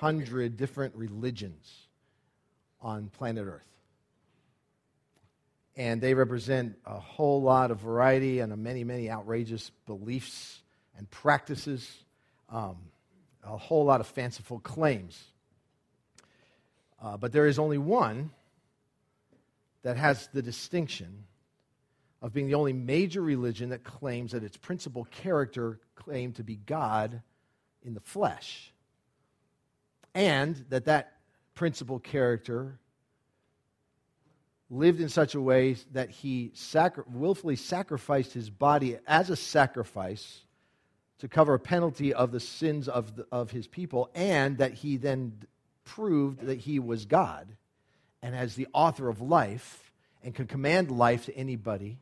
hundred different religions on planet Earth. And they represent a whole lot of variety and many, many outrageous beliefs and practices, um, a whole lot of fanciful claims. Uh, but there is only one that has the distinction of being the only major religion that claims that its principal character claimed to be God in the flesh. And that that principal character lived in such a way that he sacri- willfully sacrificed his body as a sacrifice to cover a penalty of the sins of, the, of his people, and that he then proved that he was God and as the author of life and can command life to anybody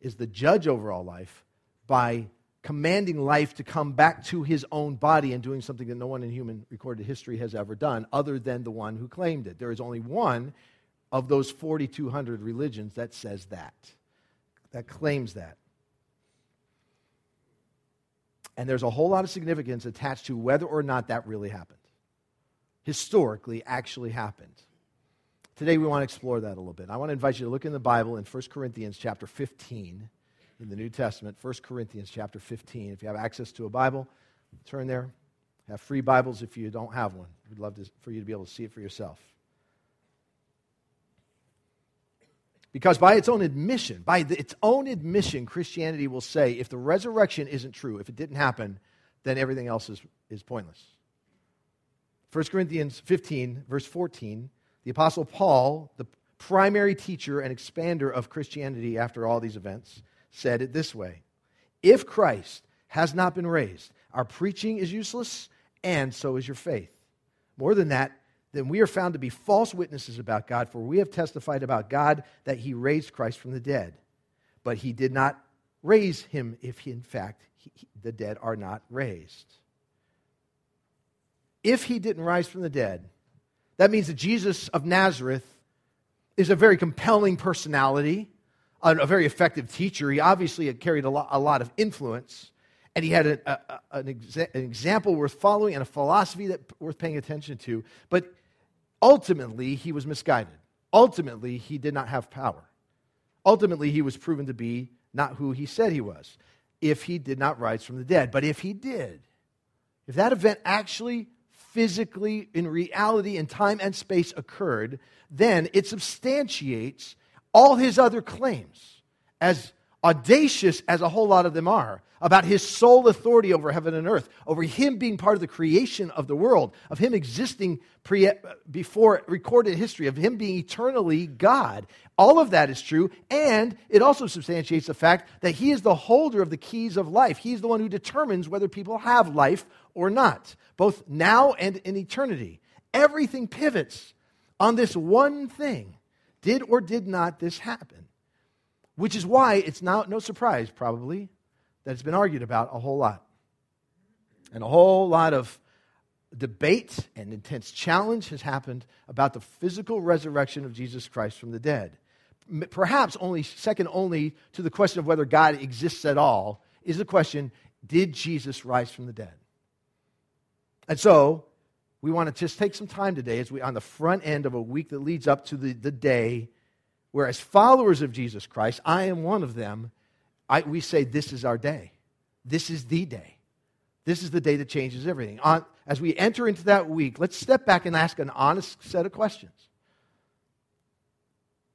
is the judge over all life by commanding life to come back to his own body and doing something that no one in human recorded history has ever done other than the one who claimed it. There is only one of those 4,200 religions that says that, that claims that. And there's a whole lot of significance attached to whether or not that really happened. Historically, actually happened. Today we want to explore that a little bit. I want to invite you to look in the Bible in 1 Corinthians chapter 15 in the New Testament, 1 Corinthians chapter 15. If you have access to a Bible, turn there. Have free Bibles if you don't have one. We'd love to, for you to be able to see it for yourself. Because by its own admission, by the, its own admission, Christianity will say if the resurrection isn't true, if it didn't happen, then everything else is, is pointless. 1 Corinthians 15, verse 14 the Apostle Paul, the primary teacher and expander of Christianity after all these events, said it this way If Christ has not been raised, our preaching is useless, and so is your faith. More than that, then we are found to be false witnesses about God, for we have testified about God that he raised Christ from the dead. But he did not raise him if, he, in fact, he, the dead are not raised. If he didn't rise from the dead, that means that Jesus of Nazareth is a very compelling personality, a, very effective teacher. He obviously had carried a lot, a lot of influence, and he had a, a, an, exa- an example worth following and a philosophy that worth paying attention to. But ultimately, he was misguided. Ultimately, he did not have power. Ultimately, he was proven to be not who he said he was if he did not rise from the dead. But if he did, if that event actually physically, in reality, in time and space occurred, then it substantiates all his other claims, as audacious as a whole lot of them are, about his sole authority over heaven and earth, over him being part of the creation of the world, of him existing pre- before recorded history, of him being eternally God. All of that is true, and it also substantiates the fact that he is the holder of the keys of life. He's the one who determines whether people have life or not, both now and in eternity. Everything pivots on this one thing. Did or did not this happen? Which is why it's not, no surprise, probably, that it's been argued about a whole lot. And a whole lot of debate and intense challenge has happened about the physical resurrection of Jesus Christ from the dead. Perhaps only second only to the question of whether God exists at all is the question did Jesus rise from the dead? And so, we want to just take some time today as we on the front end of a week that leads up to the, the day where, as followers of Jesus Christ, I am one of them, I, we say, This is our day. This is the day. This is the day that changes everything. On, as we enter into that week, let's step back and ask an honest set of questions.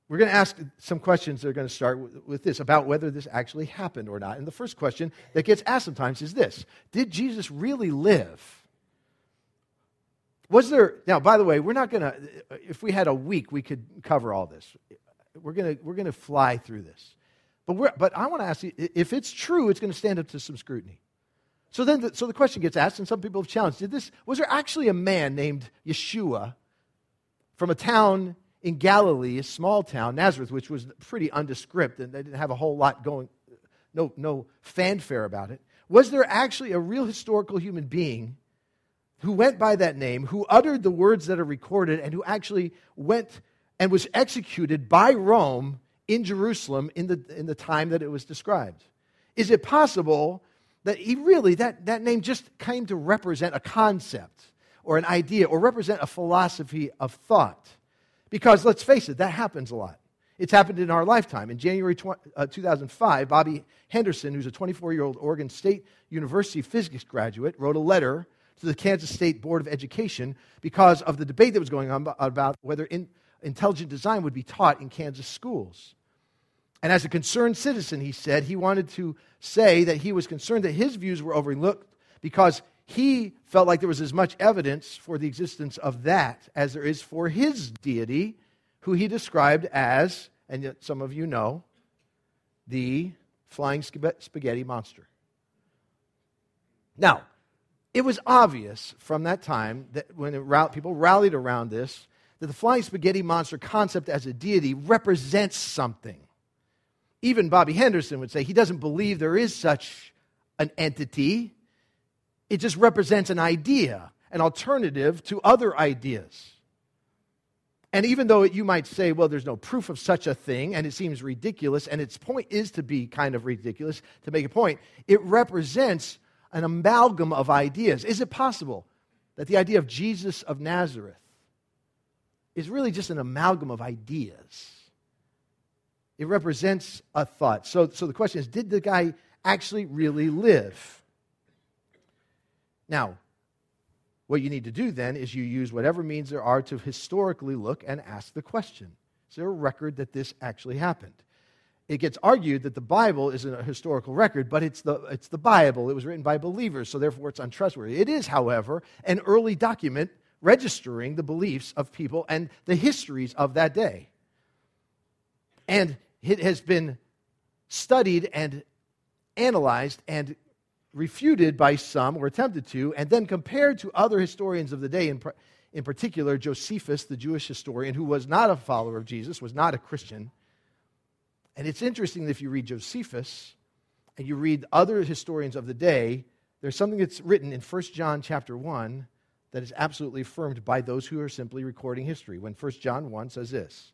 We're going to ask some questions that are going to start with, with, this about whether this actually happened or not. And the first question that gets asked sometimes is this Did Jesus really live? Was there, now, by the way, we're not going to, if we had a week, we could cover all this. We're going we're to fly through this. But, we're, but I want to ask you if it's true, it's going to stand up to some scrutiny. So then, the, so the question gets asked, and some people have challenged: Did this? Was there actually a man named Yeshua from a town in Galilee, a small town, Nazareth, which was pretty undescript, and they didn't have a whole lot going, no, no fanfare about it? Was there actually a real historical human being who went by that name, who uttered the words that are recorded, and who actually went and was executed by Rome in Jerusalem in the, in the time that it was described? Is it possible that he really, that, that name just came to represent a concept or an idea or represent a philosophy of thought. Because let's face it, that happens a lot. It's happened in our lifetime. In January 20, uh, 2005, Bobby Henderson, who's a 24 year old Oregon State University physics graduate, wrote a letter to the Kansas State Board of Education because of the debate that was going on about whether in, intelligent design would be taught in Kansas schools. And as a concerned citizen, he said he wanted to say that he was concerned that his views were overlooked because he felt like there was as much evidence for the existence of that as there is for his deity, who he described as, and yet some of you know, the flying spaghetti monster. Now, it was obvious from that time that when it, people rallied around this, that the flying spaghetti monster concept as a deity represents something. Even Bobby Henderson would say he doesn't believe there is such an entity. It just represents an idea, an alternative to other ideas. And even though you might say, well, there's no proof of such a thing, and it seems ridiculous, and its point is to be kind of ridiculous, to make a point, it represents an amalgam of ideas. Is it possible that the idea of Jesus of Nazareth is really just an amalgam of ideas? It represents a thought. So, so the question is did the guy actually really live? Now, what you need to do then is you use whatever means there are to historically look and ask the question Is there a record that this actually happened? It gets argued that the Bible isn't a historical record, but it's the, it's the Bible. It was written by believers, so therefore it's untrustworthy. It is, however, an early document registering the beliefs of people and the histories of that day. And it has been studied and analyzed and refuted by some, or attempted to, and then compared to other historians of the day, in, in particular Josephus, the Jewish historian, who was not a follower of Jesus, was not a Christian. And it's interesting that if you read Josephus and you read other historians of the day, there's something that's written in 1 John chapter 1 that is absolutely affirmed by those who are simply recording history. When 1 John 1 says this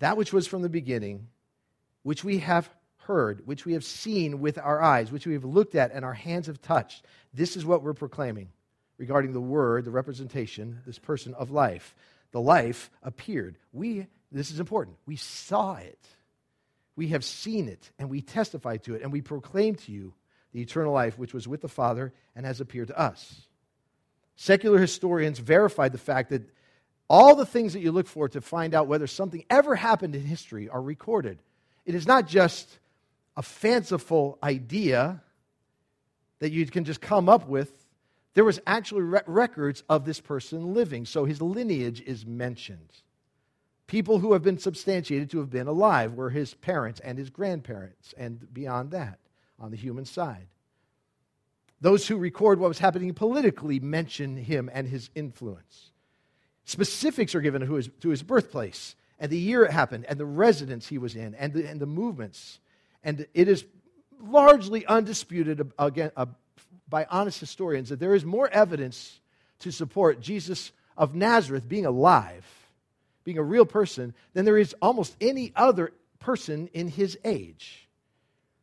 That which was from the beginning, which we have heard, which we have seen with our eyes, which we have looked at and our hands have touched. This is what we're proclaiming regarding the word, the representation, this person of life. The life appeared. We, this is important, we saw it. We have seen it and we testify to it and we proclaim to you the eternal life which was with the Father and has appeared to us. Secular historians verified the fact that all the things that you look for to find out whether something ever happened in history are recorded. It is not just a fanciful idea that you can just come up with. There was actually re- records of this person living, so his lineage is mentioned. People who have been substantiated to have been alive were his parents and his grandparents, and beyond that, on the human side. Those who record what was happening politically mention him and his influence. Specifics are given to his, to his birthplace and the year it happened and the residence he was in and the, and the movements and it is largely undisputed again, by honest historians that there is more evidence to support Jesus of Nazareth being alive, being a real person, than there is almost any other person in his age,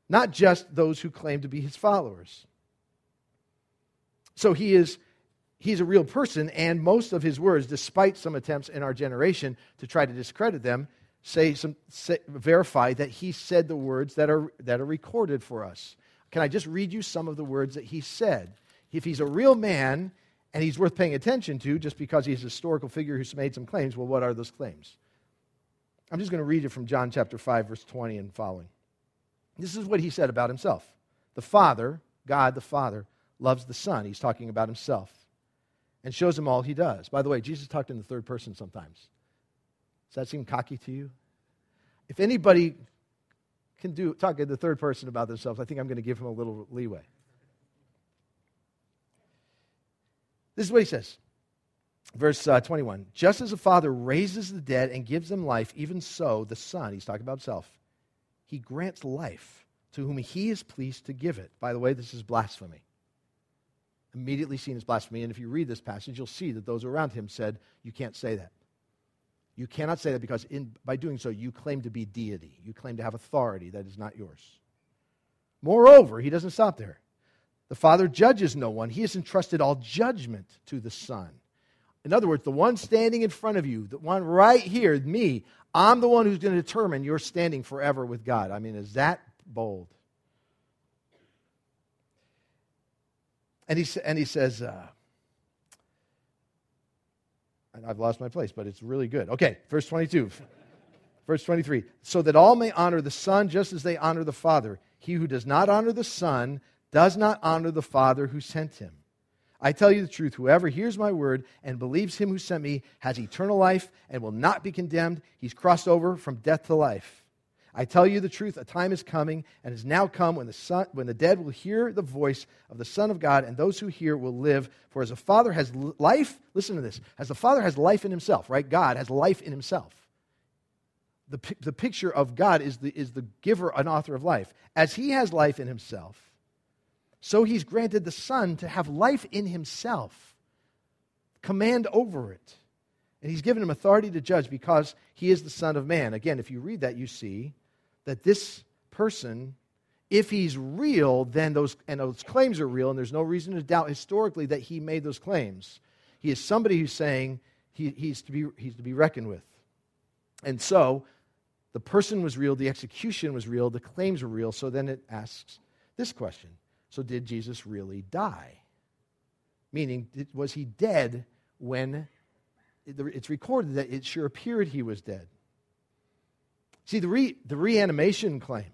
not just those who claim to be his followers. So he is he's a real person, and most of his words, despite some attempts in our generation to try to discredit them, say some say, verify that he said the words that are that are recorded for us. Can I just read you some of the words that he said? If he's a real man and he's worth paying attention to just because he's a historical figure who's made some claims, well, what are those claims? I'm just going to read it from John chapter 5, verse 20 and following. This is what he said about himself. The Father, God the Father, loves the Son. He's talking about himself and shows him all he does. By the way, Jesus talked in the third person sometimes. Does that seem cocky to you? If anybody can do talk in the third person about themselves, I think I'm going to give him a little leeway. This is what he says. Verse uh, 21 Just as the Father raises the dead and gives them life, even so the Son, he's talking about himself, he grants life to whom he is pleased to give it. By the way, this is blasphemy. Immediately seen as blasphemy. And if you read this passage, you'll see that those around him said, You can't say that. You cannot say that because in, by doing so, you claim to be deity. You claim to have authority that is not yours. Moreover, he doesn't stop there. The Father judges no one, He has entrusted all judgment to the Son. In other words, the one standing in front of you, the one right here, me, I'm the one who's going to determine you're standing forever with God. I mean, is that bold? And he, and he says, uh, I've lost my place, but it's really good. Okay, verse 22. Verse 23 So that all may honor the Son just as they honor the Father. He who does not honor the Son does not honor the Father who sent him. I tell you the truth whoever hears my word and believes him who sent me has eternal life and will not be condemned. He's crossed over from death to life. I tell you the truth, a time is coming and has now come when the, son, when the dead will hear the voice of the Son of God, and those who hear will live. For as the Father has life, listen to this, as the Father has life in himself, right? God has life in himself. The, the picture of God is the, is the giver and author of life. As he has life in himself, so he's granted the Son to have life in himself, command over it. And he's given him authority to judge because he is the Son of Man. Again, if you read that, you see that this person, if he's real, then those, and those claims are real, and there's no reason to doubt historically that he made those claims. He is somebody who's saying he, he's, to be, he's to be reckoned with. And so, the person was real, the execution was real, the claims were real. So then it asks this question So, did Jesus really die? Meaning, was he dead when it's recorded that it sure appeared he was dead? See, the, re, the reanimation claim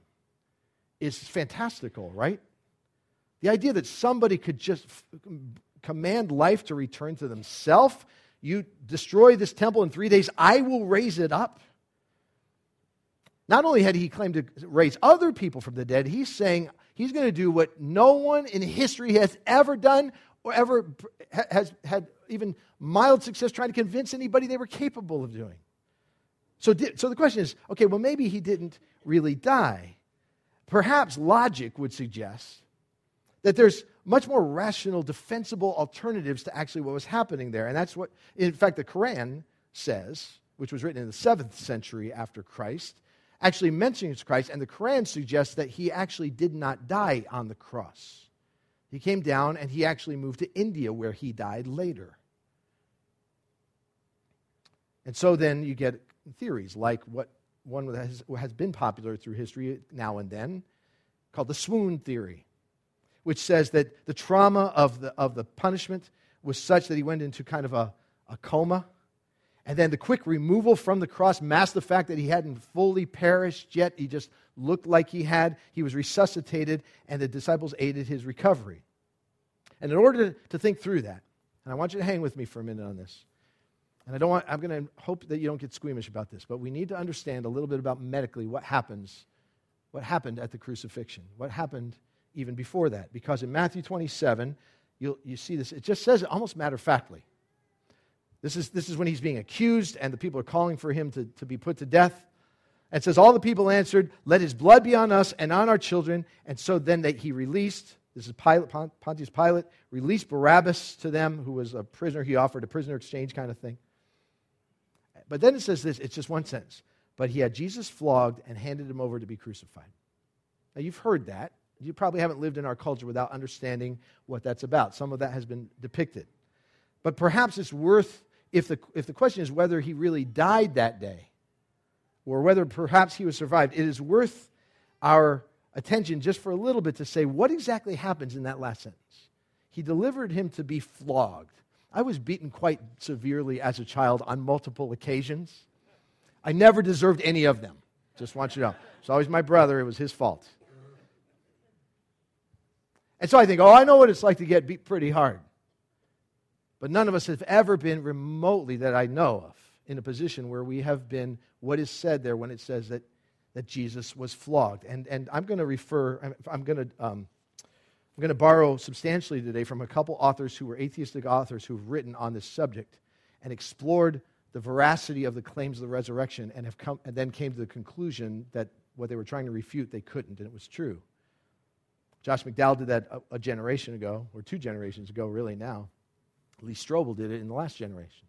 is fantastical, right? The idea that somebody could just f- command life to return to themselves. You destroy this temple in three days, I will raise it up. Not only had he claimed to raise other people from the dead, he's saying he's going to do what no one in history has ever done or ever has had even mild success trying to convince anybody they were capable of doing. So, so the question is okay, well, maybe he didn't really die. Perhaps logic would suggest that there's much more rational, defensible alternatives to actually what was happening there. And that's what, in fact, the Quran says, which was written in the seventh century after Christ, actually mentions Christ. And the Quran suggests that he actually did not die on the cross. He came down and he actually moved to India where he died later. And so then you get theories, like what one that has, been popular through history now and then, called the swoon theory, which says that the trauma of the, of the punishment was such that he went into kind of a, a coma. And then the quick removal from the cross masked the fact that he hadn't fully perished yet. He just looked like he had. He was resuscitated, and the disciples aided his recovery. And in order to, think through that, and I want you to hang with me for a minute on this, and I don't want, I'm going to hope that you don't get squeamish about this, but we need to understand a little bit about medically what happens, what happened at the crucifixion, what happened even before that. Because in Matthew 27, you'll, you see this, it just says it almost matter of factly. This is, this is when he's being accused and the people are calling for him to, to be put to death. And says, All the people answered, Let his blood be on us and on our children. And so then they, he released, this is Pilate, Pontius Pilate, released Barabbas to them, who was a prisoner. He offered a prisoner exchange kind of thing. But then it says this it's just one sentence. But he had Jesus flogged and handed him over to be crucified. Now, you've heard that. You probably haven't lived in our culture without understanding what that's about. Some of that has been depicted. But perhaps it's worth, if the, if the question is whether he really died that day, or whether perhaps he was survived, it is worth our attention just for a little bit to say what exactly happens in that last sentence. He delivered him to be flogged. I was beaten quite severely as a child on multiple occasions. I never deserved any of them. Just want you to know. It's always my brother, it was his fault. And so I think, oh, I know what it's like to get beat pretty hard. But none of us have ever been remotely, that I know of, in a position where we have been what is said there when it says that, that Jesus was flogged. And, and I'm going to refer, I'm going to um, I'm going to borrow substantially today from a couple authors who were atheistic authors who've written on this subject and explored the veracity of the claims of the resurrection and, have come, and then came to the conclusion that what they were trying to refute, they couldn't, and it was true. Josh McDowell did that a, a generation ago, or two generations ago, really now. Lee Strobel did it in the last generation.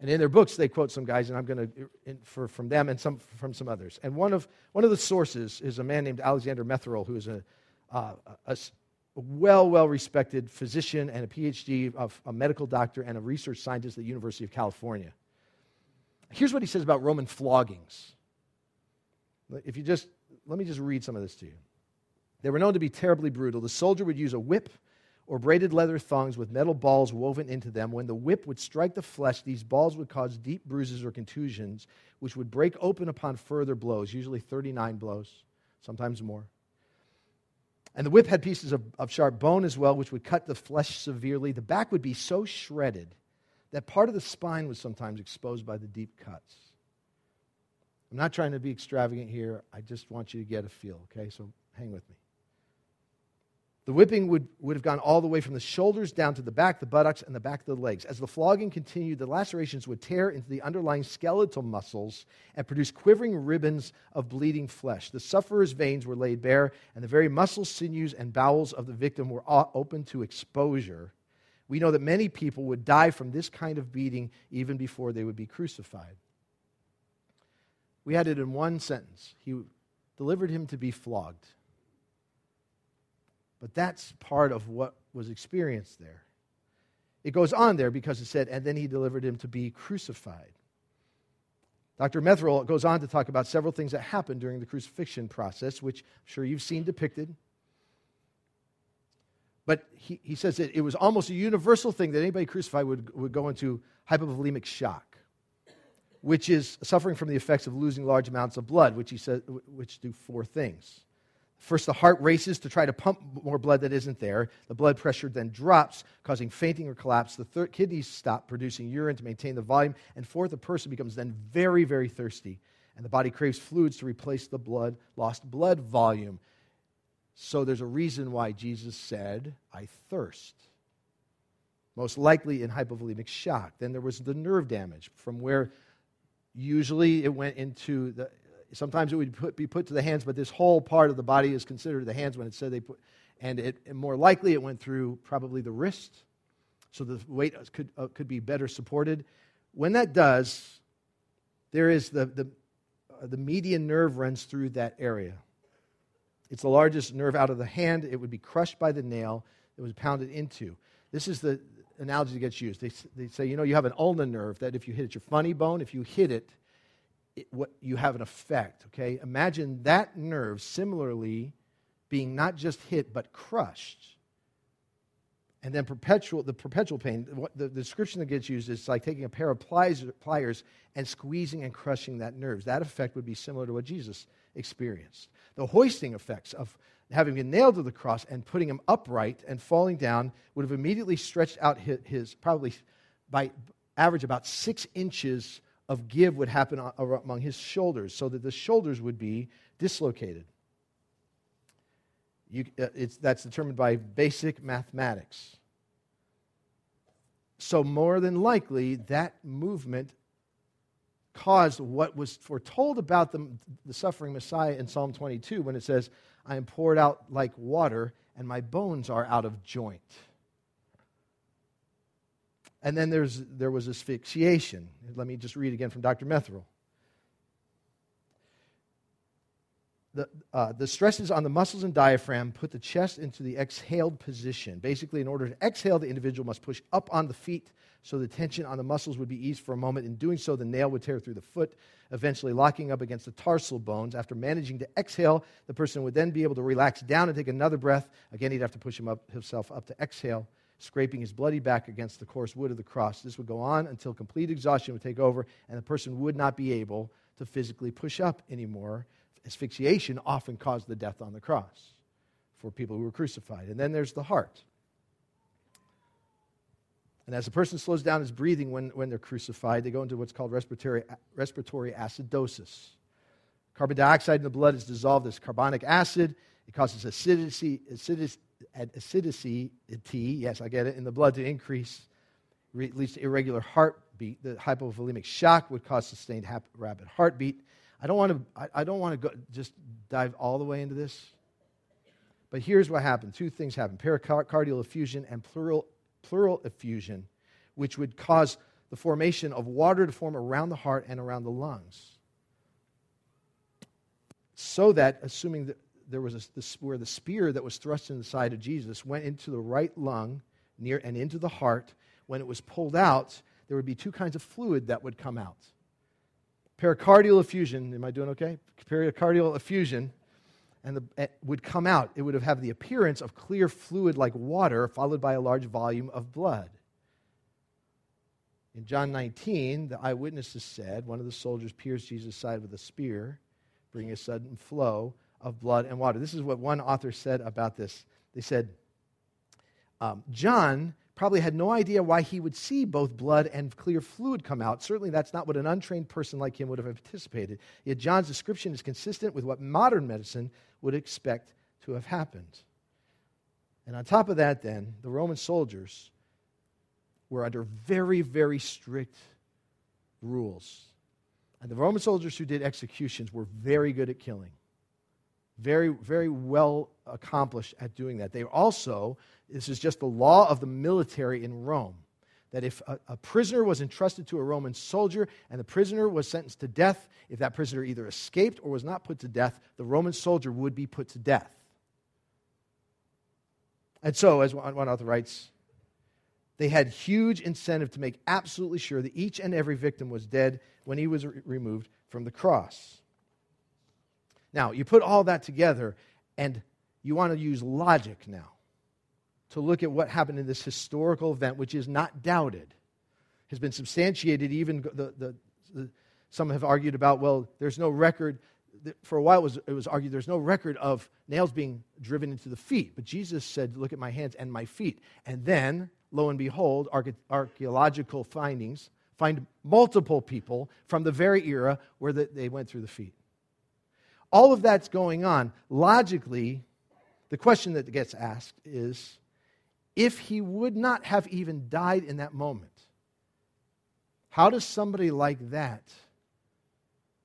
And in their books, they quote some guys, and I'm going to for from them and some from some others. And one of one of the sources is a man named Alexander Metherell, who is a, uh, a well, well respected physician and a PhD, of a medical doctor, and a research scientist at the University of California. Here's what he says about Roman floggings. If you just, let me just read some of this to you. They were known to be terribly brutal. The soldier would use a whip or braided leather thongs with metal balls woven into them. When the whip would strike the flesh, these balls would cause deep bruises or contusions, which would break open upon further blows, usually 39 blows, sometimes more. And the whip had pieces of, of sharp bone as well, which would cut the flesh severely. The back would be so shredded that part of the spine was sometimes exposed by the deep cuts. I'm not trying to be extravagant here. I just want you to get a feel, okay? So hang with me. The whipping would, would have gone all the way from the shoulders down to the back, the buttocks, and the back of the legs. As the flogging continued, the lacerations would tear into the underlying skeletal muscles and produce quivering ribbons of bleeding flesh. The sufferer's veins were laid bare, and the very muscles, sinews, and bowels of the victim were open to exposure. We know that many people would die from this kind of beating even before they would be crucified. We had it in one sentence He delivered him to be flogged. But that's part of what was experienced there. It goes on there because it said, and then he delivered him to be crucified. Dr. Metherell goes on to talk about several things that happened during the crucifixion process, which I'm sure you've seen depicted. But he, he says that it was almost a universal thing that anybody crucified would, would go into hypovolemic shock, which is suffering from the effects of losing large amounts of blood, which he says, which do four things. First, the heart races to try to pump more blood that isn't there. The blood pressure then drops, causing fainting or collapse. The third, kidneys stop producing urine to maintain the volume. And fourth, the person becomes then very, very thirsty. And the body craves fluids to replace the blood, lost blood volume. So there's a reason why Jesus said, I thirst. Most likely in hypovolemic shock. Then there was the nerve damage from where usually it went into the sometimes it would put, be put to the hands, but this whole part of the body is considered the hands when it said they put, and it, and more likely it went through probably the wrist, so the weight could, uh, could be better supported. When that does, there is the, the, uh, the median nerve runs through that area. It's the largest nerve out of the hand. It would be crushed by the nail that was pounded into. This is the analogy that gets used. They, they say, you know, you have an ulnar nerve that if you hit it, your funny bone, if you hit it, it, what you have an effect, okay? Imagine that nerve similarly being not just hit but crushed. And then perpetual, the perpetual pain, what, the, the description that gets used is like taking a pair of pliers, pliers and squeezing and crushing that nerve. That effect would be similar to what Jesus experienced. The hoisting effects of having been nailed to the cross and putting him upright and falling down would have immediately stretched out his, his probably by average about six inches of give would happen among his shoulders so that the shoulders would be dislocated. You, uh, that's determined by basic mathematics. So, more than likely, that movement caused what was foretold about the, the suffering Messiah in Psalm 22 when it says, I am poured out like water and my bones are out of joint. And then there's, there was asphyxiation. Let me just read again from Dr. Metherell. The, uh, the stresses on the muscles and diaphragm put the chest into the exhaled position. Basically, in order to exhale, the individual must push up on the feet so the tension on the muscles would be eased for a moment. In doing so, the nail would tear through the foot, eventually locking up against the tarsal bones. After managing to exhale, the person would then be able to relax down and take another breath. Again, he'd have to push him up, himself up to exhale scraping his bloody back against the coarse wood of the cross. This would go on until complete exhaustion would take over, and the person would not be able to physically push up anymore. Asphyxiation often caused the death on the cross for people who were crucified. And then there's the heart. And as a person slows down his breathing when, when they're crucified, they go into what's called respiratory, respiratory acidosis. Carbon dioxide in the blood is dissolved as carbonic acid. It causes acidity, acidity, acidity, yes, I get it, in the blood to increase, leads to irregular heartbeat. The hypovolemic shock would cause sustained rapid heartbeat. I don't want to, I, I don't want to go, just dive all the way into this. But here's what happened. Two things happened pericardial effusion and pleural, pleural effusion, which would cause the formation of water to form around the heart and around the lungs. So that, assuming that there was a, where the spear that was thrust in the side of Jesus went into the right lung near and into the heart. When it was pulled out, there would be two kinds of fluid that would come out. Pericardial effusion, am I doing okay? Pericardial effusion, and the, it would come out. It would have, have the appearance of clear fluid like water, followed by a large volume of blood. In John 19, the eyewitnesses said one of the soldiers pierced Jesus' side with a spear, bringing a sudden flow of blood and water. This is what one author said about this. They said, um, John probably had no idea why he would see both blood and clear fluid come out. Certainly, that's not what an untrained person like him would have anticipated. Yet, John's description is consistent with what modern medicine would expect to have happened. And on top of that, then, the Roman soldiers were under very, very strict rules. And the Roman soldiers who did executions were very good at killing. Very, very well accomplished at doing that. They also, this is just the law of the military in Rome, that if a, a, prisoner was entrusted to a Roman soldier and the prisoner was sentenced to death, if that prisoner either escaped or was not put to death, the Roman soldier would be put to death. And so, as one author writes, they had huge incentive to make absolutely sure that each and every victim was dead when he was re- removed from the cross. Now, you put all that together, and you want to use logic now to look at what happened in this historical event, which is not doubted, has been substantiated. Even the, the, the some have argued about, well, there's no record. For a while, it was, it was argued there's no record of nails being driven into the feet. But Jesus said, Look at my hands and my feet. And then lo and behold, archaeological findings find multiple people from the very era where the, they went through the feet. All of that's going on. Logically, the question that gets asked is if he would not have even died in that moment, how does somebody like that,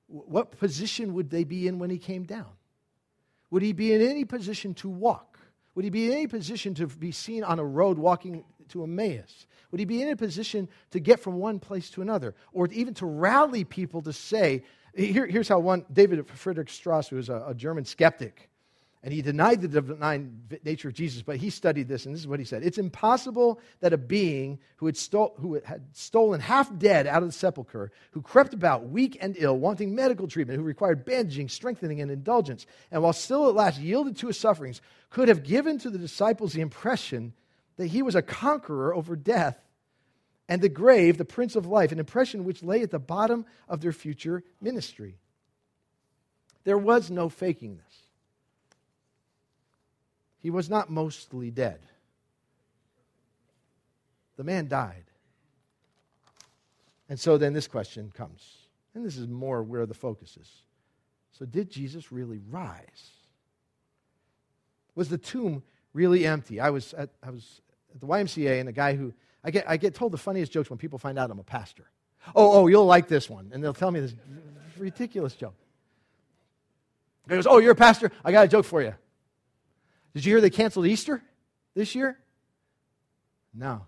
what position would they be in when he came down? Would he be in any position to walk? Would he be in any position to be seen on a road walking to Emmaus? Would he be in a position to get from one place to another? Or even to rally people to say, here, here's how one, David Friedrich Strauss, who was a, a German skeptic, and he denied the divine nature of Jesus, but he studied this, and this is what he said. It's impossible that a being who had, stole, who had stolen half dead out of the sepulchre, who crept about weak and ill, wanting medical treatment, who required bandaging, strengthening, and indulgence, and while still at last yielded to his sufferings, could have given to the disciples the impression that he was a conqueror over death and the grave, the Prince of Life, an impression which lay at the bottom of their future ministry. There was no faking this. He was not mostly dead. The man died. And so then this question comes, and this is more where the focus is. So, did Jesus really rise? Was the tomb really empty? I was at, I was at the YMCA, and a guy who I get, I get told the funniest jokes when people find out I'm a pastor. Oh, oh, you'll like this one. And they'll tell me this ridiculous joke. He goes, Oh, you're a pastor? I got a joke for you. Did you hear they canceled Easter this year? No.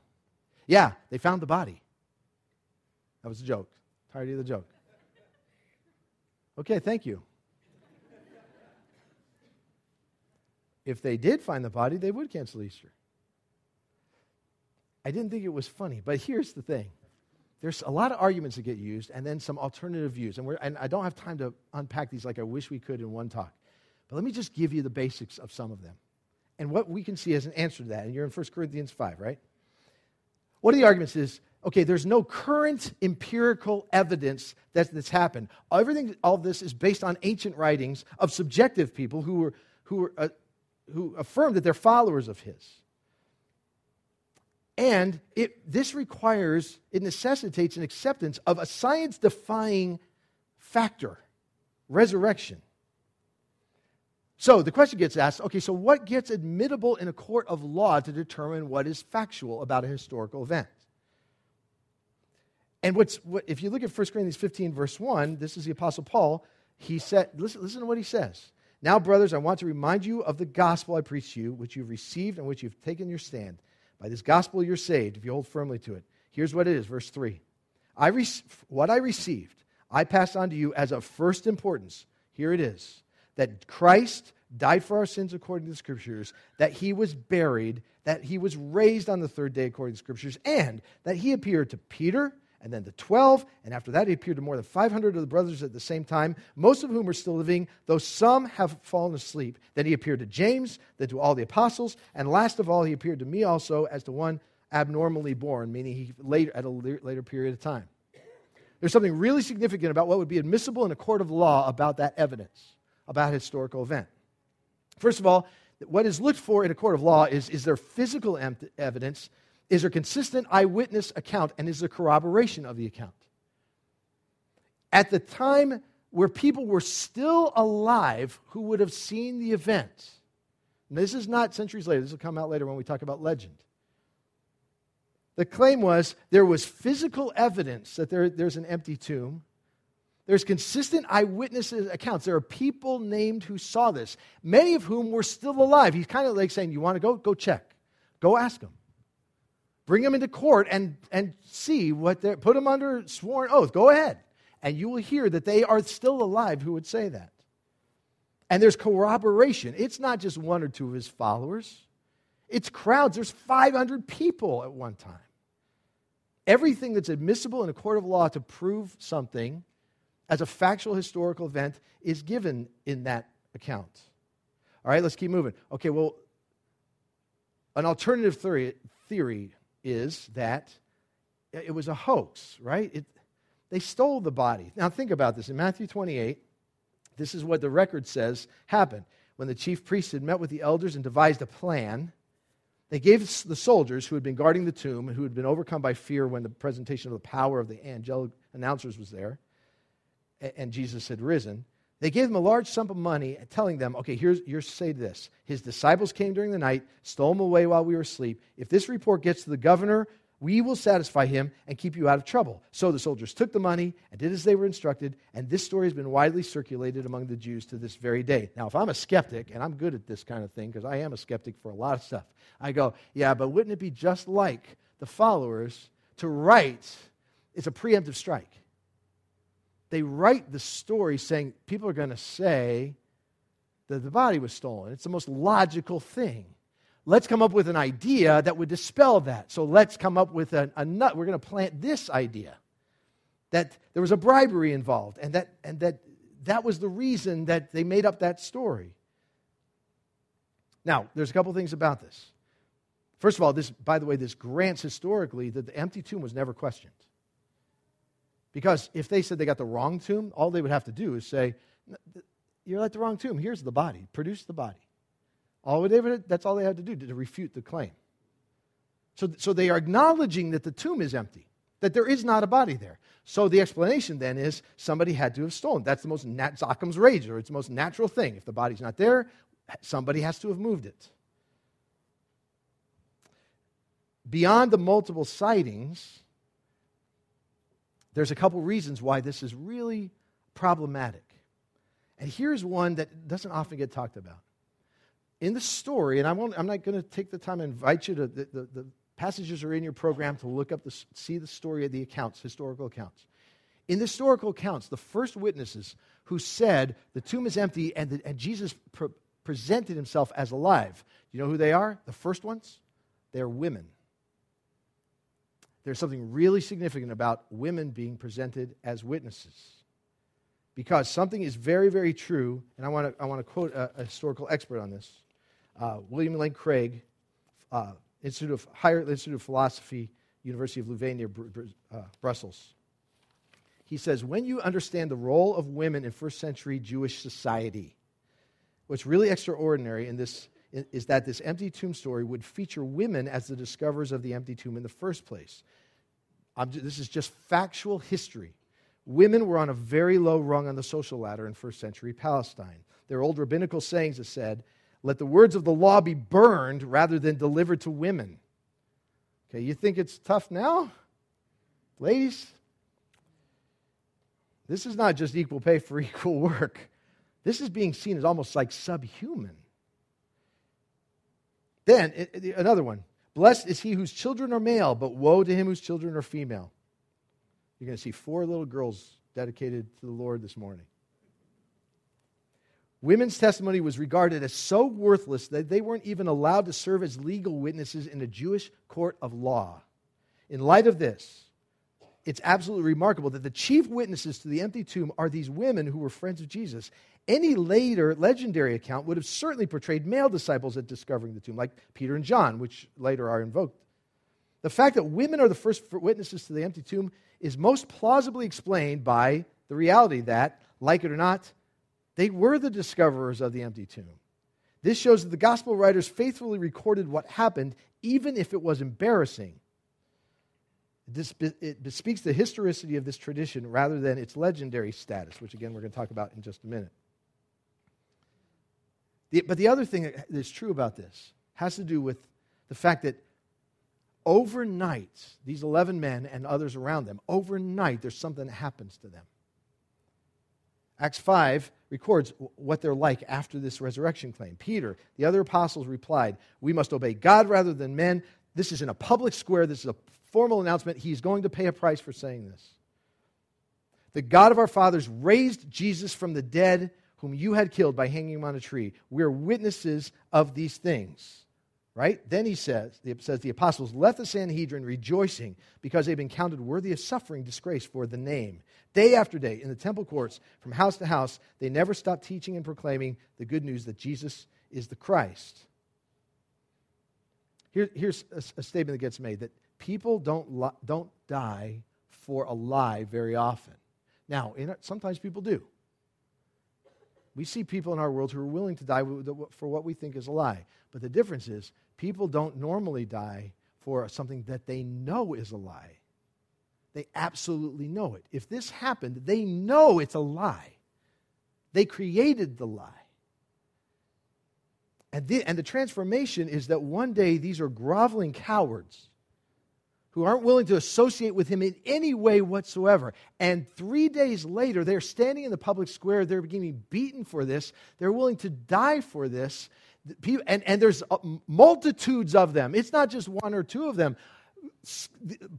Yeah, they found the body. That was a joke. Tired of the joke. Okay, thank you. If they did find the body, they would cancel Easter. I didn't think it was funny, but here's the thing. There's a lot of arguments that get used and then some alternative views. And, and I don't have time to unpack these like I wish we could in one talk. But let me just give you the basics of some of them and what we can see as an answer to that. And you're in 1 Corinthians 5, right? One of the arguments is okay, there's no current empirical evidence that this happened. Everything, all this is based on ancient writings of subjective people who, were, who, were, uh, who affirm that they're followers of his. And it, this requires, it necessitates an acceptance of a science defying factor resurrection. So the question gets asked okay, so what gets admittable in a court of law to determine what is factual about a historical event? And what's, what, if you look at 1 Corinthians 15, verse 1, this is the Apostle Paul. He said, listen, listen to what he says. Now, brothers, I want to remind you of the gospel I preached to you, which you've received and which you've taken your stand. By this gospel you're saved, if you hold firmly to it. Here's what it is, verse 3. I re- what I received, I pass on to you as of first importance. Here it is that Christ died for our sins according to the scriptures, that he was buried, that he was raised on the third day according to the scriptures, and that he appeared to Peter and then the 12, and after that he appeared to more than 500 of the brothers at the same time, most of whom are still living, though some have fallen asleep. Then he appeared to James, then to all the apostles, and last of all he appeared to me also as to one abnormally born, meaning he later at a later period of time. There's something really significant about what would be admissible in a court of law about that evidence, about historical event. First of all, what is looked for in a court of law is is there physical evidence is a consistent eyewitness account and is a corroboration of the account? At the time where people were still alive who would have seen the event, this is not centuries later, this will come out later when we talk about legend. The claim was there was physical evidence that there, there's an empty tomb. There's consistent eyewitness accounts. There are people named who saw this, many of whom were still alive. He's kind of like saying, You want to go? Go check. Go ask them. Bring them into court and, and see what they're, put them under sworn oath. Go ahead. And you will hear that they are still alive who would say that. And there's corroboration. It's not just one or two of his followers, it's crowds. There's 500 people at one time. Everything that's admissible in a court of law to prove something as a factual historical event is given in that account. All right, let's keep moving. Okay, well, an alternative theory, theory is that it was a hoax, right? It, they stole the body. Now, think about this. In Matthew 28, this is what the record says happened. When the chief priests had met with the elders and devised a plan, they gave the soldiers who had been guarding the tomb and who had been overcome by fear when the presentation of the power of the angelic announcers was there and Jesus had risen, they gave them a large sum of money, telling them, okay, here's, here's say this. His disciples came during the night, stole him away while we were asleep. If this report gets to the governor, we will satisfy him and keep you out of trouble. So the soldiers took the money and did as they were instructed, and this story has been widely circulated among the Jews to this very day. Now, if I'm a skeptic, and I'm good at this kind of thing because I am a skeptic for a lot of stuff, I go, yeah, but wouldn't it be just like the followers to write it's a preemptive strike? They write the story saying people are going to say that the body was stolen. It's the most logical thing. Let's come up with an idea that would dispel that. So let's come up with a, a nut. We're going to plant this idea that there was a bribery involved and that, and that that was the reason that they made up that story. Now, there's a couple things about this. First of all, this, by the way, this grants historically that the empty tomb was never questioned. Because if they said they got the wrong tomb, all they would have to do is say, You're at the wrong tomb. Here's the body. Produce the body. All they would, that's all they had to do to, refute the claim. So, so they are acknowledging that the tomb is empty, that there is not a body there. So the explanation then is somebody had to have stolen. That's the most nat- Occam's razor. It's the most natural thing. If the body's not there, somebody has to have moved it. Beyond the multiple sightings, there's a couple reasons why this is really problematic. And here's one that doesn't often get talked about. In the story, and I won't, I'm not going to take the time to invite you to, the, the, the, passages are in your program to look up, the, see the story of the accounts, historical accounts. In the historical accounts, the first witnesses who said the tomb is empty and, the, and Jesus presented himself as alive, you know who they are? The first ones? They're women there's something really significant about women being presented as witnesses. Because something is very, very true, and I want to, I want to quote a, a historical expert on this uh, William Lane Craig, uh, Institute of, Higher Institute of Philosophy, University of Louvain near Br- Br- uh, Brussels. He says, when you understand the role of women in first century Jewish society, what's really extraordinary in this is that this empty tomb story would feature women as the discoverers of the empty tomb in the first place. this is just factual history. Women were on a very low rung on the social ladder in first century Palestine. There are old rabbinical sayings that said, Let the words of the law be burned rather than delivered to women. Okay, you think it's tough now? Ladies, this is not just equal pay for equal work. This is being seen as almost like subhuman. Then, another one. Blessed is he whose children are male, but woe to him whose children are female. You're going to see four little girls dedicated to the Lord this morning. Women's testimony was regarded as so worthless that they weren't even allowed to serve as legal witnesses in a Jewish court of law. In light of this, it's absolutely remarkable that the chief witnesses to the empty tomb are these women who were friends of Jesus. Any later legendary account would have certainly portrayed male disciples at discovering the tomb, like Peter and John, which later are invoked. The fact that women are the first witnesses to the empty tomb is most plausibly explained by the reality that, like it or not, they were the discoverers of the empty tomb. This shows that the gospel writers faithfully recorded what happened, even if it was embarrassing. This, it bespeaks the historicity of this tradition rather than its legendary status, which again we're going to talk about in just a minute. The, but the other thing that is true about this has to do with the fact that overnight, these 11 men and others around them, overnight, there's something that happens to them. Acts 5 records what they're like after this resurrection claim. Peter, the other apostles replied, We must obey God rather than men. This is in a public square. This is a formal announcement. He's going to pay a price for saying this. The God of our fathers raised Jesus from the dead, whom you had killed by hanging him on a tree. We're witnesses of these things. Right? Then he says, says the apostles left the Sanhedrin rejoicing because they've been counted worthy of suffering disgrace for the name. Day after day, in the temple courts, from house to house, they never stopped teaching and proclaiming the good news that Jesus is the Christ. Here, here's a, a, statement that gets made that people don't, don't die for a lie very often. Now, sometimes people do. We see people in our world who are willing to die for what we think is a lie. But the difference is, people don't normally die for something that they know is a lie. They absolutely know it. If this happened, they know it's a lie. They created the lie. And the, and the transformation is that one day these are groveling cowards who aren't willing to associate with him in any way whatsoever. And three days later, they're standing in the public square. They're being beaten for this. They're willing to die for this. And, and there's uh, multitudes of them. It's not just one or two of them.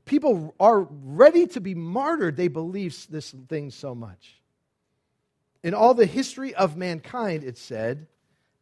People are ready to be martyred. They believe this thing so much. In all the history of mankind, it said,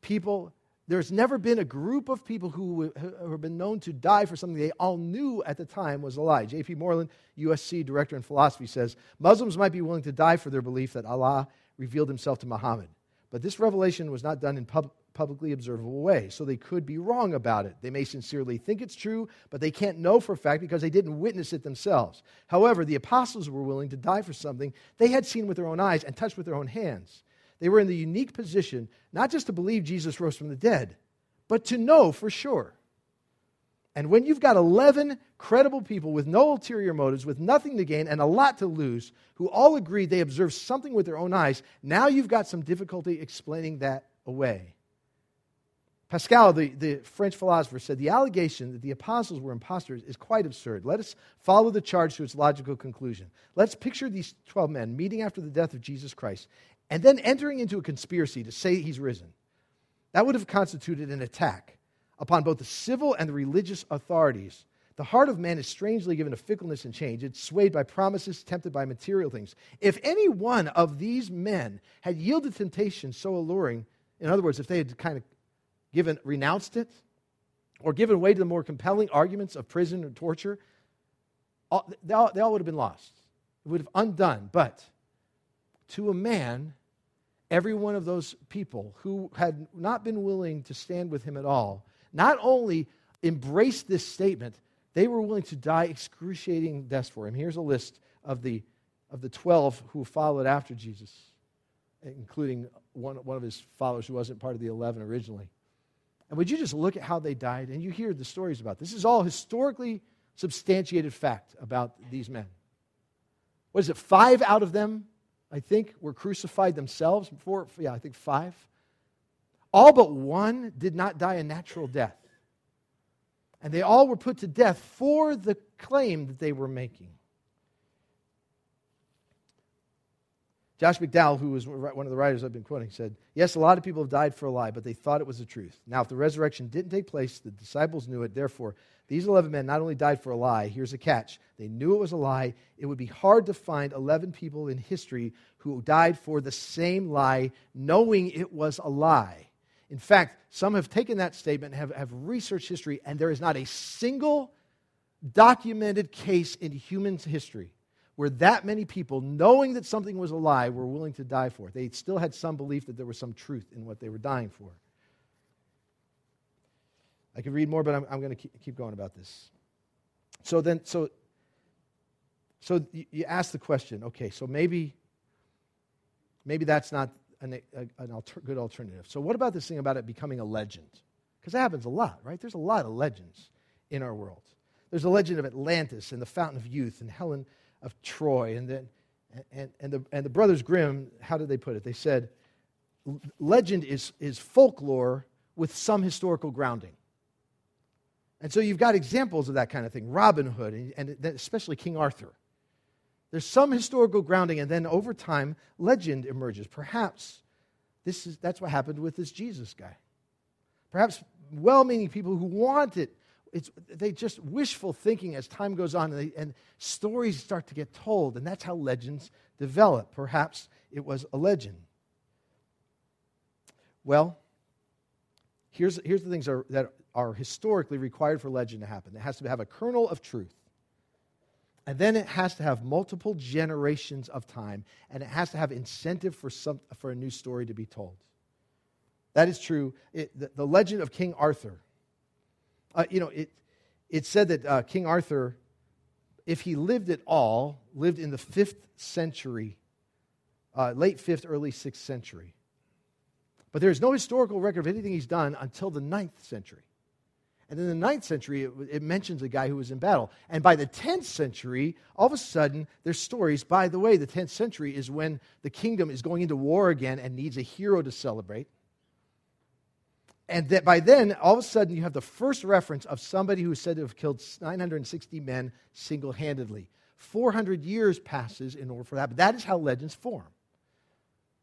people there's never been a group of people who, have been known to die for something they all knew at the time was a lie. J.P. Moreland, USC director in philosophy, says Muslims might be willing to die for their belief that Allah revealed himself to Muhammad. But this revelation was not done in pub- publicly observable way, so they could be wrong about it. They may sincerely think it's true, but they can't know for a fact because they didn't witness it themselves. However, the apostles were willing to die for something they had seen with their own eyes and touched with their own hands. They were in the unique position not just to believe Jesus rose from the dead, but to know for sure. And when you've got 11 credible people with no ulterior motives, with nothing to gain and a lot to lose, who all agree they observed something with their own eyes, now you've got some difficulty explaining that away. Pascal, the, the French philosopher, said the allegation that the apostles were impostors is quite absurd. Let us follow the charge to its logical conclusion. Let's picture these 12 men meeting after the death of Jesus Christ and then entering into a conspiracy to say he's risen. That would have constituted an attack upon both the civil and the religious authorities. The heart of man is strangely given to fickleness and change. It's swayed by promises, tempted by material things. If any one of these men had yielded temptation so alluring, in other words, if they had kind of given, renounced it, or given way to the more compelling arguments of prison or torture, all, they, all, they all would have been lost. It would have undone. But to a man, every one of those people who had not been willing to stand with him at all, not only embraced this statement, they were willing to die excruciating deaths for him. Here's a list of the, of the 12 who followed after Jesus, including one, one of his followers who wasn't part of the 11 originally. And would you just look at how they died? And you hear the stories about this. this is all historically substantiated fact about these men. What is it? Five out of them I think, were crucified themselves. Four, yeah, I think five. All but one did not die a natural death. And they all were put to death for the claim that they were making. Josh McDowell, who was one of the writers I've been quoting, said, Yes, a lot of people have died for a lie, but they thought it was the truth. Now, if the resurrection didn't take place, the disciples knew it. Therefore, these 11 men not only died for a lie, here's a catch. They knew it was a lie. It would be hard to find 11 people in history who died for the same lie, knowing it was a lie. In fact, some have taken that statement, have, have researched history, and there is not a single documented case in human history where that many people, knowing that something was a lie, were willing to die for it. They still had some belief that there was some truth in what they were dying for. I could read more, but I'm, I'm going to keep going about this. So then, so, so you ask the question, okay, so maybe, maybe that's not an, a, an alter, good alternative. So what about this thing about it becoming a legend? Because that happens a lot, right? There's a lot of legends in our world. There's a legend of Atlantis and the Fountain of Youth and Helen of Troy. And, then, and, and, the, and the Brothers Grimm, how did they put it? They said, legend is, is folklore with some historical grounding. And so you've got examples of that kind of thing Robin Hood, and, and especially King Arthur. There's some historical grounding, and then over time, legend emerges. Perhaps this is, that's what happened with this Jesus guy. Perhaps well meaning people who want it it's, they just wishful thinking as time goes on, and, they, and stories start to get told, and that's how legends develop. Perhaps it was a legend. Well, here's, here's the things are, that are historically required for legend to happen it has to have a kernel of truth. And then it has to have multiple generations of time, and it has to have incentive for, some, for a new story to be told. That is true. It, the, the legend of King Arthur uh, you know, it, it said that uh, King Arthur, if he lived at all, lived in the fifth century, uh, late fifth, early sixth century. But there's no historical record of anything he's done until the ninth century. And in the ninth century, it, it, mentions a guy who was in battle. And by the 10th century, all of a sudden, there's stories. By the way, the 10th century is when the kingdom is going into war again and needs a hero to celebrate. And that by then, all of a sudden, you have the first reference of somebody who is said to have killed 960 men single handedly. 400 years passes in order for that, but that is how legends form.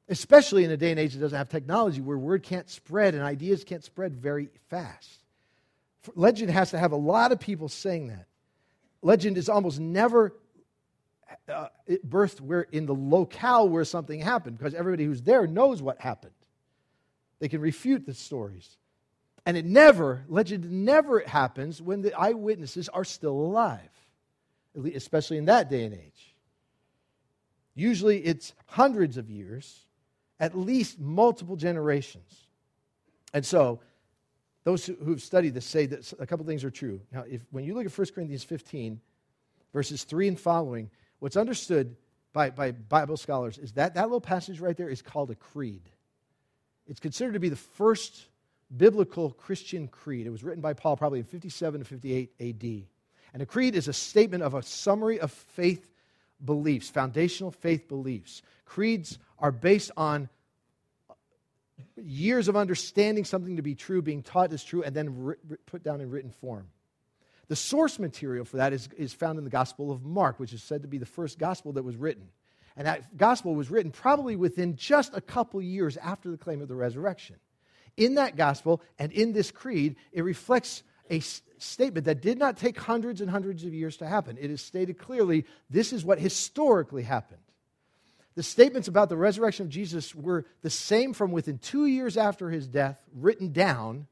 Especially in a day and age that doesn't have technology where word can't spread and ideas can't spread very fast. Legend has to have a lot of people saying that. Legend is almost never uh, birthed where in the locale where something happened because everybody who's there knows what happened. They can refute the stories. And it never, legend never happens when the eyewitnesses are still alive, especially in that day and age. Usually it's hundreds of years, at least multiple generations. And so, those who have studied this say that a couple things are true. Now, if, when you look at 1 Corinthians 15, verses 3 and following, what's understood by, by Bible scholars is that that little passage right there is called a creed. It's considered to be the first biblical Christian creed. It was written by Paul probably in 57 to 58 AD. And a creed is a statement of a summary of faith beliefs, foundational faith beliefs. Creeds are based on years of understanding something to be true, being taught as true, and then put down in written form. The source material for that is, is found in the Gospel of Mark, which is said to be the first gospel that was written. And that gospel was written probably within just a couple years after the claim of the resurrection. In that gospel and in this creed, it reflects a s- statement that did not take hundreds and hundreds of years to happen. It is stated clearly this is what historically happened. The statements about the resurrection of Jesus were the same from within two years after his death, written down,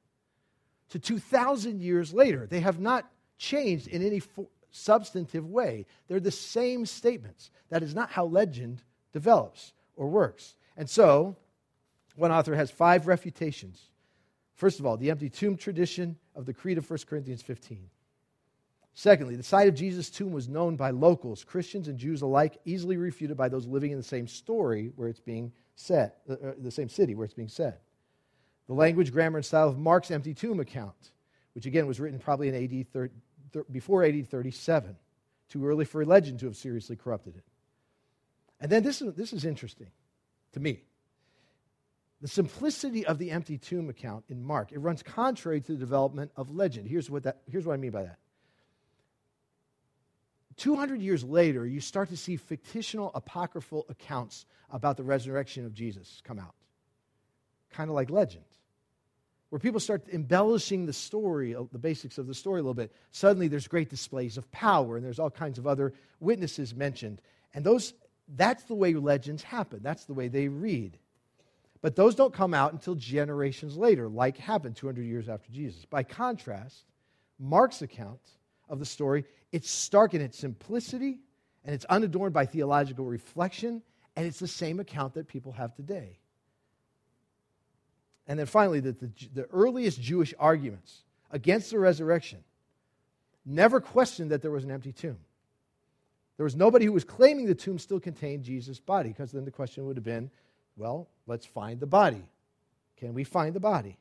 to 2,000 years later. They have not changed in any fo- substantive way. They're the same statements. That is not how legend develops or works. And so, one author has five refutations. First of all, the empty tomb tradition of the Creed of 1 Corinthians 15. Secondly, the site of Jesus' tomb was known by locals, Christians and Jews alike, easily refuted by those living in the same story where it's being said, uh, uh the same city where it's being said. The language, grammar, and style of Mark's empty tomb account, which again was written probably in AD 30, before AD 37. Too early for a legend to have seriously corrupted it. And then this is, this is interesting to me. The simplicity of the empty tomb account in Mark, it runs contrary to the development of legend. Here's what, that, here's what I mean by that. 200 years later, you start to see fictional, apocryphal accounts about the resurrection of Jesus come out. Kind of like legend. Where people start embellishing the story, uh, the basics of the story a little bit. Suddenly there's great displays of power, and there's all kinds of other witnesses mentioned. And those, that's the way legends happen. That's the way they read. But those don't come out until generations later, like happened 200 years after Jesus. By contrast, Mark's account of the story, it's stark in its simplicity and it's unadorned by theological reflection, and it's the same account that people have today. And then finally, that the, the earliest Jewish arguments against the resurrection never questioned that there was an empty tomb. There was nobody who was claiming the tomb still contained Jesus' body, because then the question would have been well, let's find the body. Can we find the body?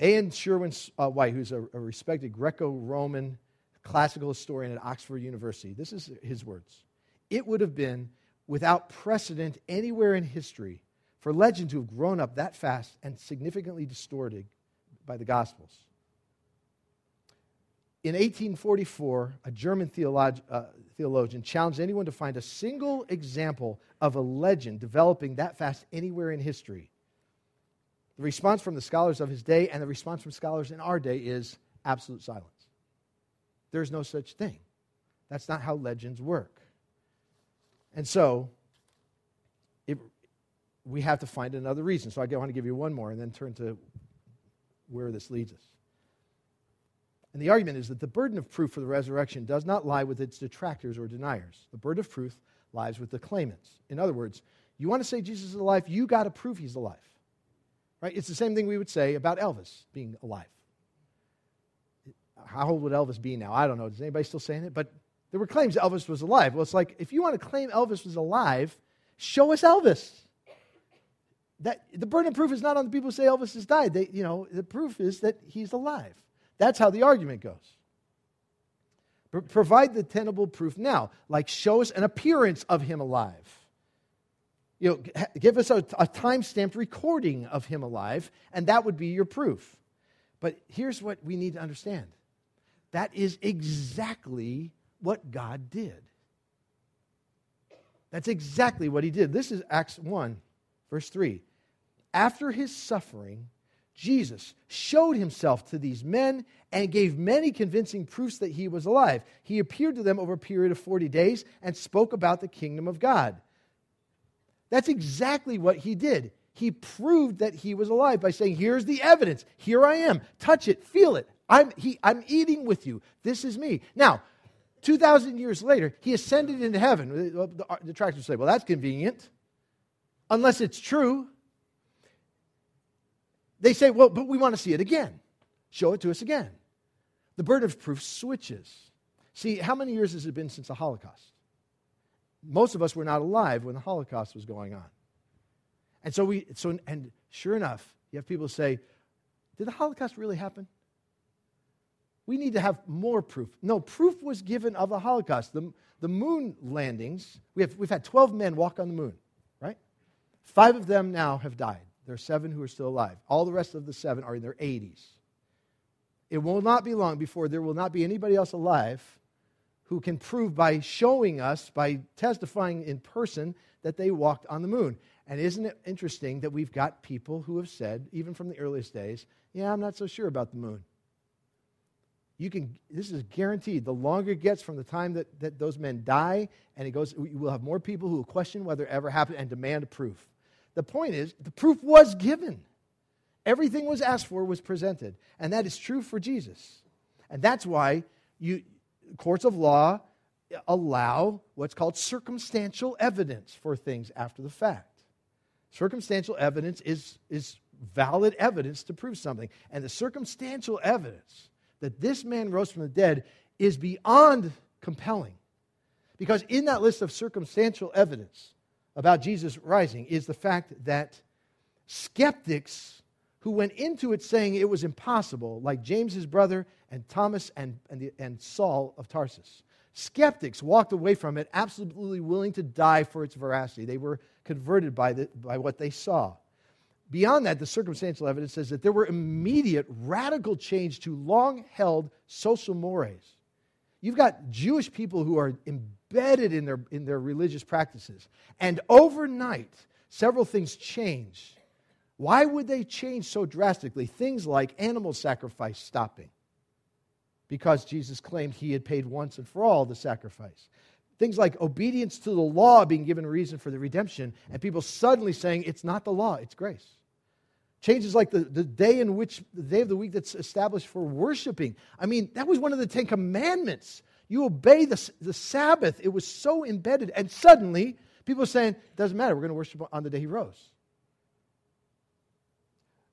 A.N. Sherwin uh, White, who's a, a respected Greco Roman classical historian at Oxford University, this is his words. It would have been without precedent anywhere in history for legend to have grown up that fast and significantly distorted by the Gospels. In 1844, a German theolog- uh, theologian challenged anyone to find a single example of a legend developing that fast anywhere in history. The response from the scholars of his day and the response from scholars in our day is absolute silence. There's no such thing. That's not how legends work. And so, we have to find another reason. So I want to give you one more and then turn to where this leads us. And the argument is that the burden of proof for the resurrection does not lie with its detractors or deniers. The burden of proof lies with the claimants. In other words, you want to say Jesus is alive, you got to prove he's alive. Right? It's the same thing we would say about Elvis being alive. How old would Elvis be now? I don't know. Is anybody still saying it? But there were claims Elvis was alive. Well, it's like if you want to claim Elvis was alive, show us Elvis. That the burden of proof is not on the people who say Elvis has died. They, you know, the proof is that he's alive. That's how the argument goes. Provide the tenable proof now, like show us an appearance of him alive. You know, give us a, a time stamped recording of him alive, and that would be your proof. But here's what we need to understand that is exactly what God did. That's exactly what he did. This is Acts 1, verse 3. After his suffering, Jesus showed himself to these men and gave many convincing proofs that he was alive. He appeared to them over a period of 40 days and spoke about the kingdom of God. That's exactly what he did. He proved that he was alive by saying, Here's the evidence. Here I am. Touch it, feel it. I'm, he, I'm eating with you. This is me. Now, 2,000 years later, he ascended into heaven. The detractors say, Well, that's convenient. Unless it's true. They say, well, but we want to see it again. Show it to us again. The burden of proof switches. See, how many years has it been since the Holocaust? Most of us were not alive when the Holocaust was going on. And so we, so, and sure enough, you have people say, did the Holocaust really happen? We need to have more proof. No, proof was given of the Holocaust. The, the moon landings, we have, we've had 12 men walk on the moon, right? Five of them now have died. There are seven who are still alive. All the rest of the seven are in their 80s. It will not be long before there will not be anybody else alive who can prove by showing us, by testifying in person, that they walked on the moon. And isn't it interesting that we've got people who have said, even from the earliest days, yeah, I'm not so sure about the moon. You can, this is guaranteed. The longer it gets from the time that, that those men die, and it goes, we will have more people who will question whether it ever happened and demand proof. The point is, the proof was given. Everything was asked for was presented. And that is true for Jesus. And that's why you, courts of law allow what's called circumstantial evidence for things after the fact. Circumstantial evidence is, is valid evidence to prove something. And the circumstantial evidence that this man rose from the dead is beyond compelling. Because in that list of circumstantial evidence, about Jesus rising is the fact that skeptics who went into it saying it was impossible, like James, his brother, and Thomas and, and, the, and Saul of Tarsus, skeptics walked away from it absolutely willing to die for its veracity. They were converted by, the, by what they saw. Beyond that, the circumstantial evidence says that there were immediate radical change to long held social mores. you've got Jewish people who are embedded in their, in their religious practices. And overnight, several things change. Why would they change so drastically? Things like animal sacrifice stopping, because Jesus claimed he had paid once and for all the sacrifice. Things like obedience to the law being given a reason for the redemption, and people suddenly saying it's not the law, it's grace. Changes like the, the day in which, the day of the week that's established for worshiping. I mean, that was one of the Ten Commandments. You obey the, the Sabbath. It was so embedded. And suddenly, people are saying, doesn't matter, we're going to worship on the day he rose.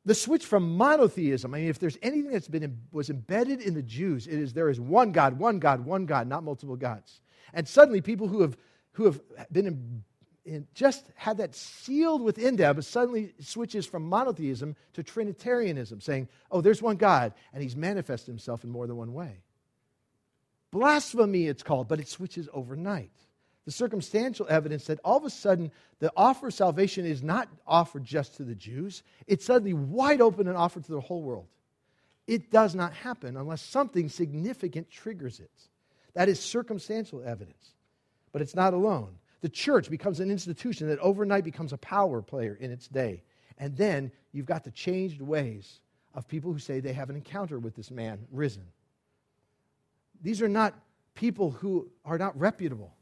The switch from monotheism, I mean, if there's anything that's been was embedded in the Jews, it is there is one God, one God, one God, not multiple gods. And suddenly, people who have who have been in and just had that sealed within them, suddenly switches from monotheism to Trinitarianism, saying, oh, there's one God, and he's manifested himself in more than one way. Blasphemy, it's called, but it switches overnight. The circumstantial evidence that all of a sudden the offer of salvation is not offered just to the Jews, it's suddenly wide open and offered to the whole world. It does not happen unless something significant triggers it. That is circumstantial evidence. But it's not alone. The church becomes an institution that overnight becomes a power player in its day. And then you've got the changed ways of people who say they have an encounter with this man risen. These are not people who are not reputable.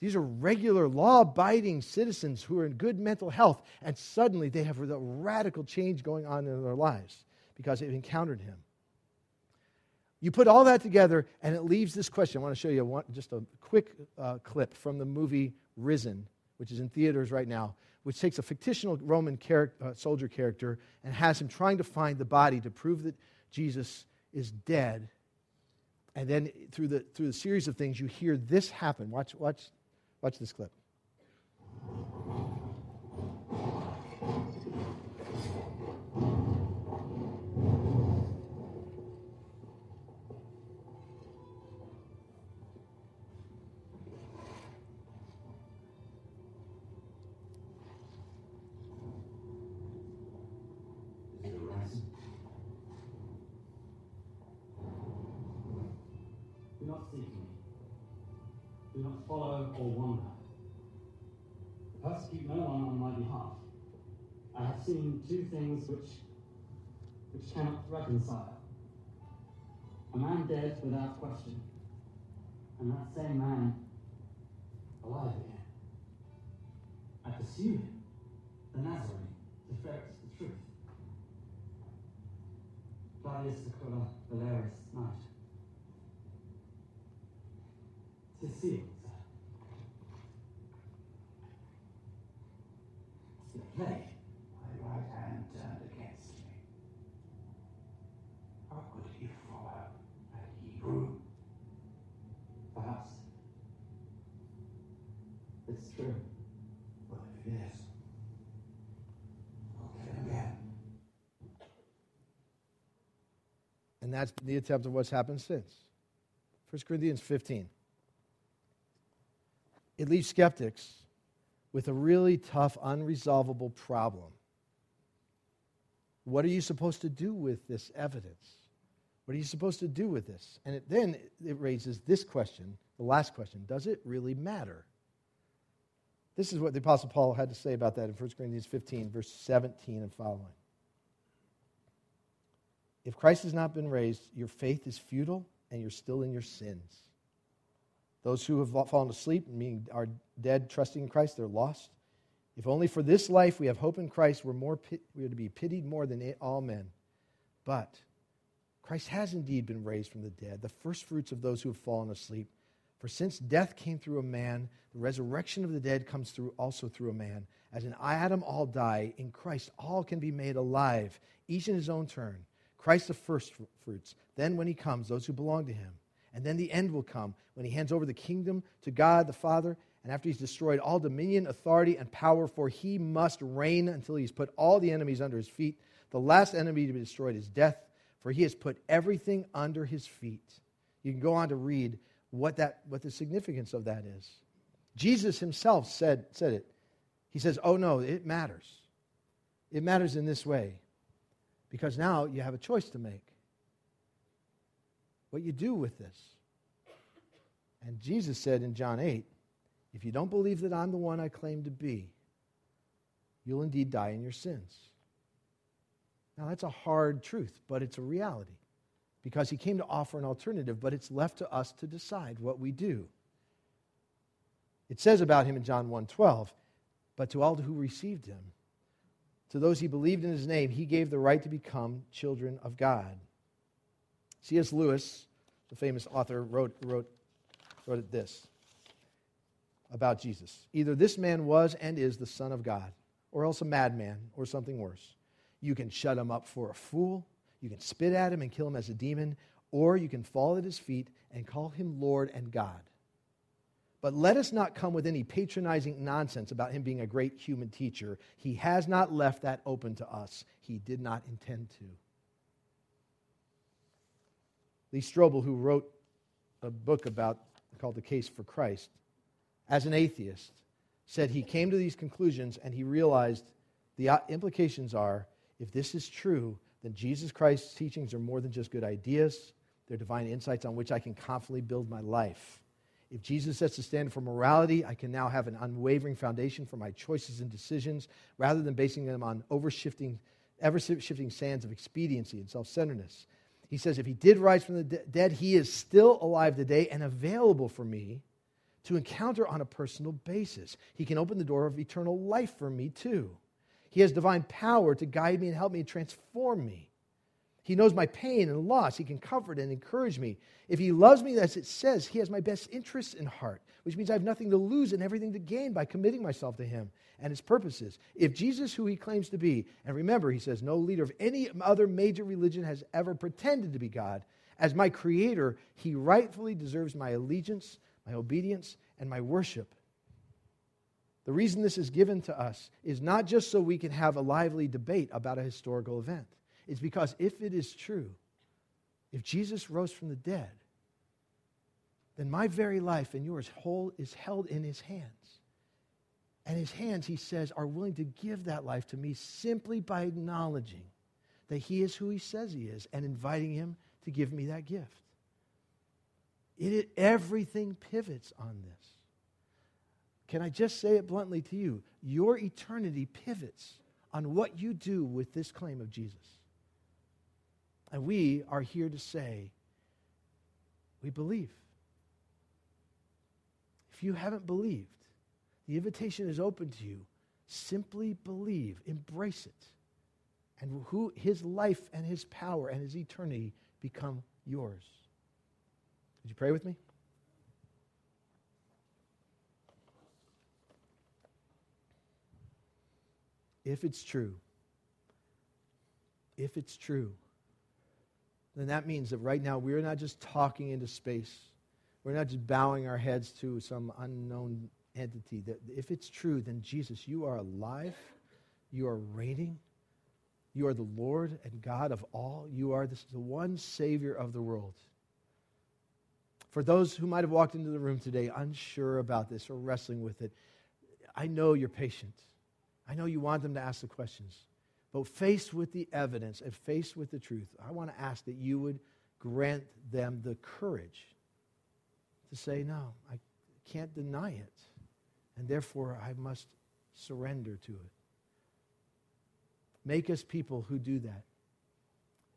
These are regular, law abiding citizens who are in good mental health, and suddenly they have a radical change going on in their lives because they've encountered him. You put all that together, and it leaves this question. I want to show you one, just a quick uh, clip from the movie Risen, which is in theaters right now, which takes a fictional Roman uh, soldier character and has him trying to find the body to prove that Jesus is dead. And then through the, through the series of things, you hear this happen. Watch, watch, watch this clip. Or wander. Persecute no one on my behalf. I have seen two things which, which cannot reconcile. A man dead without question, and that same man alive again. I pursue him, the Nazarene, to ferret the truth. Clavius Secula Valerius Night. Tis sealed. play. My right hand turned against me. How could he follow a Hebrew? Perhaps. It's true. Well, if it is, I'll kill him again. And that's the attempt of what's happened since. 1 Corinthians 15. It leaves skeptics with a really tough, unresolvable problem. What are you supposed to do with this evidence? What are you supposed to do with this? And it, then it raises this question, the last question Does it really matter? This is what the Apostle Paul had to say about that in 1 Corinthians 15, verse 17 and following. If Christ has not been raised, your faith is futile and you're still in your sins. Those who have fallen asleep, meaning are dead, trusting in Christ, they're lost. If only for this life we have hope in Christ, we're, more we are to be pitied more than all men. But Christ has indeed been raised from the dead, the first fruits of those who have fallen asleep. For since death came through a man, the resurrection of the dead comes through also through a man. As in Adam all die, in Christ all can be made alive, each in his own turn. Christ the first fruits. Then when he comes, those who belong to him. And then the end will come when he hands over the kingdom to God the Father. And after he's destroyed all dominion, authority, and power, for he must reign until he's put all the enemies under his feet. The last enemy to be destroyed is death, for he has put everything under his feet. You can go on to read what, that, what the significance of that is. Jesus himself said, said it. He says, Oh, no, it matters. It matters in this way because now you have a choice to make what you do with this. And Jesus said in John 8, If you don't believe that I'm the one I claim to be, you'll indeed die in your sins. Now, that's a hard truth, but it's a reality because he came to offer an alternative, but it's left to us to decide what we do. It says about him in John 1:12, but to all who received him, to those he believed in his name, he gave the right to become children of God. C.S. Lewis, the famous author, wrote, wrote, wrote it this about Jesus. Either this man was and is the Son of God, or else a madman, or something worse. You can shut him up for a fool, you can spit at him and kill him as a demon, or you can fall at his feet and call him Lord and God. But let us not come with any patronizing nonsense about him being a great human teacher. He has not left that open to us. He did not intend to. Lee Strobel, who wrote a book about called The Case for Christ, as an atheist, said he came to these conclusions and he realized the uh, implications are if this is true, then Jesus Christ's teachings are more than just good ideas, they're divine insights on which I can confidently build my life. If Jesus sets the standard for morality, I can now have an unwavering foundation for my choices and decisions rather than basing them on overshifting, ever shifting sands of expediency and self centeredness. He says, if he did rise from the de- dead, he is still alive today and available for me to encounter on a personal basis. He can open the door of eternal life for me, too. He has divine power to guide me and help me and transform me. He knows my pain and loss. He can comfort and encourage me. If He loves me, as it says, He has my best interests in heart, which means I have nothing to lose and everything to gain by committing myself to Him and His purposes. If Jesus, who He claims to be, and remember, He says, no leader of any other major religion has ever pretended to be God, as my Creator, He rightfully deserves my allegiance, my obedience, and my worship. The reason this is given to us is not just so we can have a lively debate about a historical event. It's because if it is true, if Jesus rose from the dead, then my very life and yours whole is held in his hands. And his hands, he says, are willing to give that life to me simply by acknowledging that he is who he says he is and inviting him to give me that gift. It, everything pivots on this. Can I just say it bluntly to you? Your eternity pivots on what you do with this claim of Jesus. And we are here to say, we believe. If you haven't believed, the invitation is open to you. Simply believe, embrace it. And who his life and his power and his eternity become yours. Would you pray with me? if it's true, if it's true, then that means that right now we're not just talking into space. We're not just bowing our heads to some unknown entity. That if it's true, then Jesus, you are alive, you are reigning, you are the Lord and God of all. You are the one Savior of the world. For those who might have walked into the room today unsure about this or wrestling with it, I know you're patient. I know you want them to ask the questions. But faced with the evidence and faced with the truth, I want to ask that you would grant them the courage to say, No, I can't deny it. And therefore, I must surrender to it. Make us people who do that.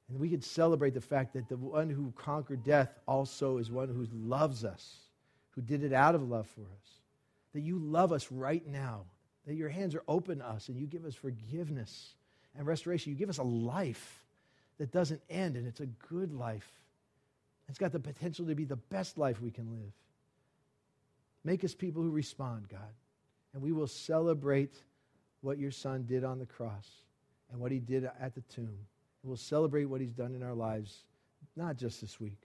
And we could celebrate the fact that the one who conquered death also is one who loves us, who did it out of love for us. That you love us right now that your hands are open to us and you give us forgiveness and restoration. You give us a life that doesn't end, and it's a good life. It's got the potential to be the best life we can live. Make us people who respond, God, and we will celebrate what your son did on the cross and what he did at the tomb. And we'll celebrate what he's done in our lives, not just this week,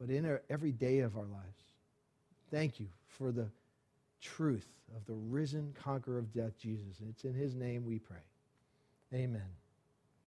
but in our, every day of our lives. Thank you for the truth of the risen conqueror of death, Jesus. And it's in his name we pray. Amen.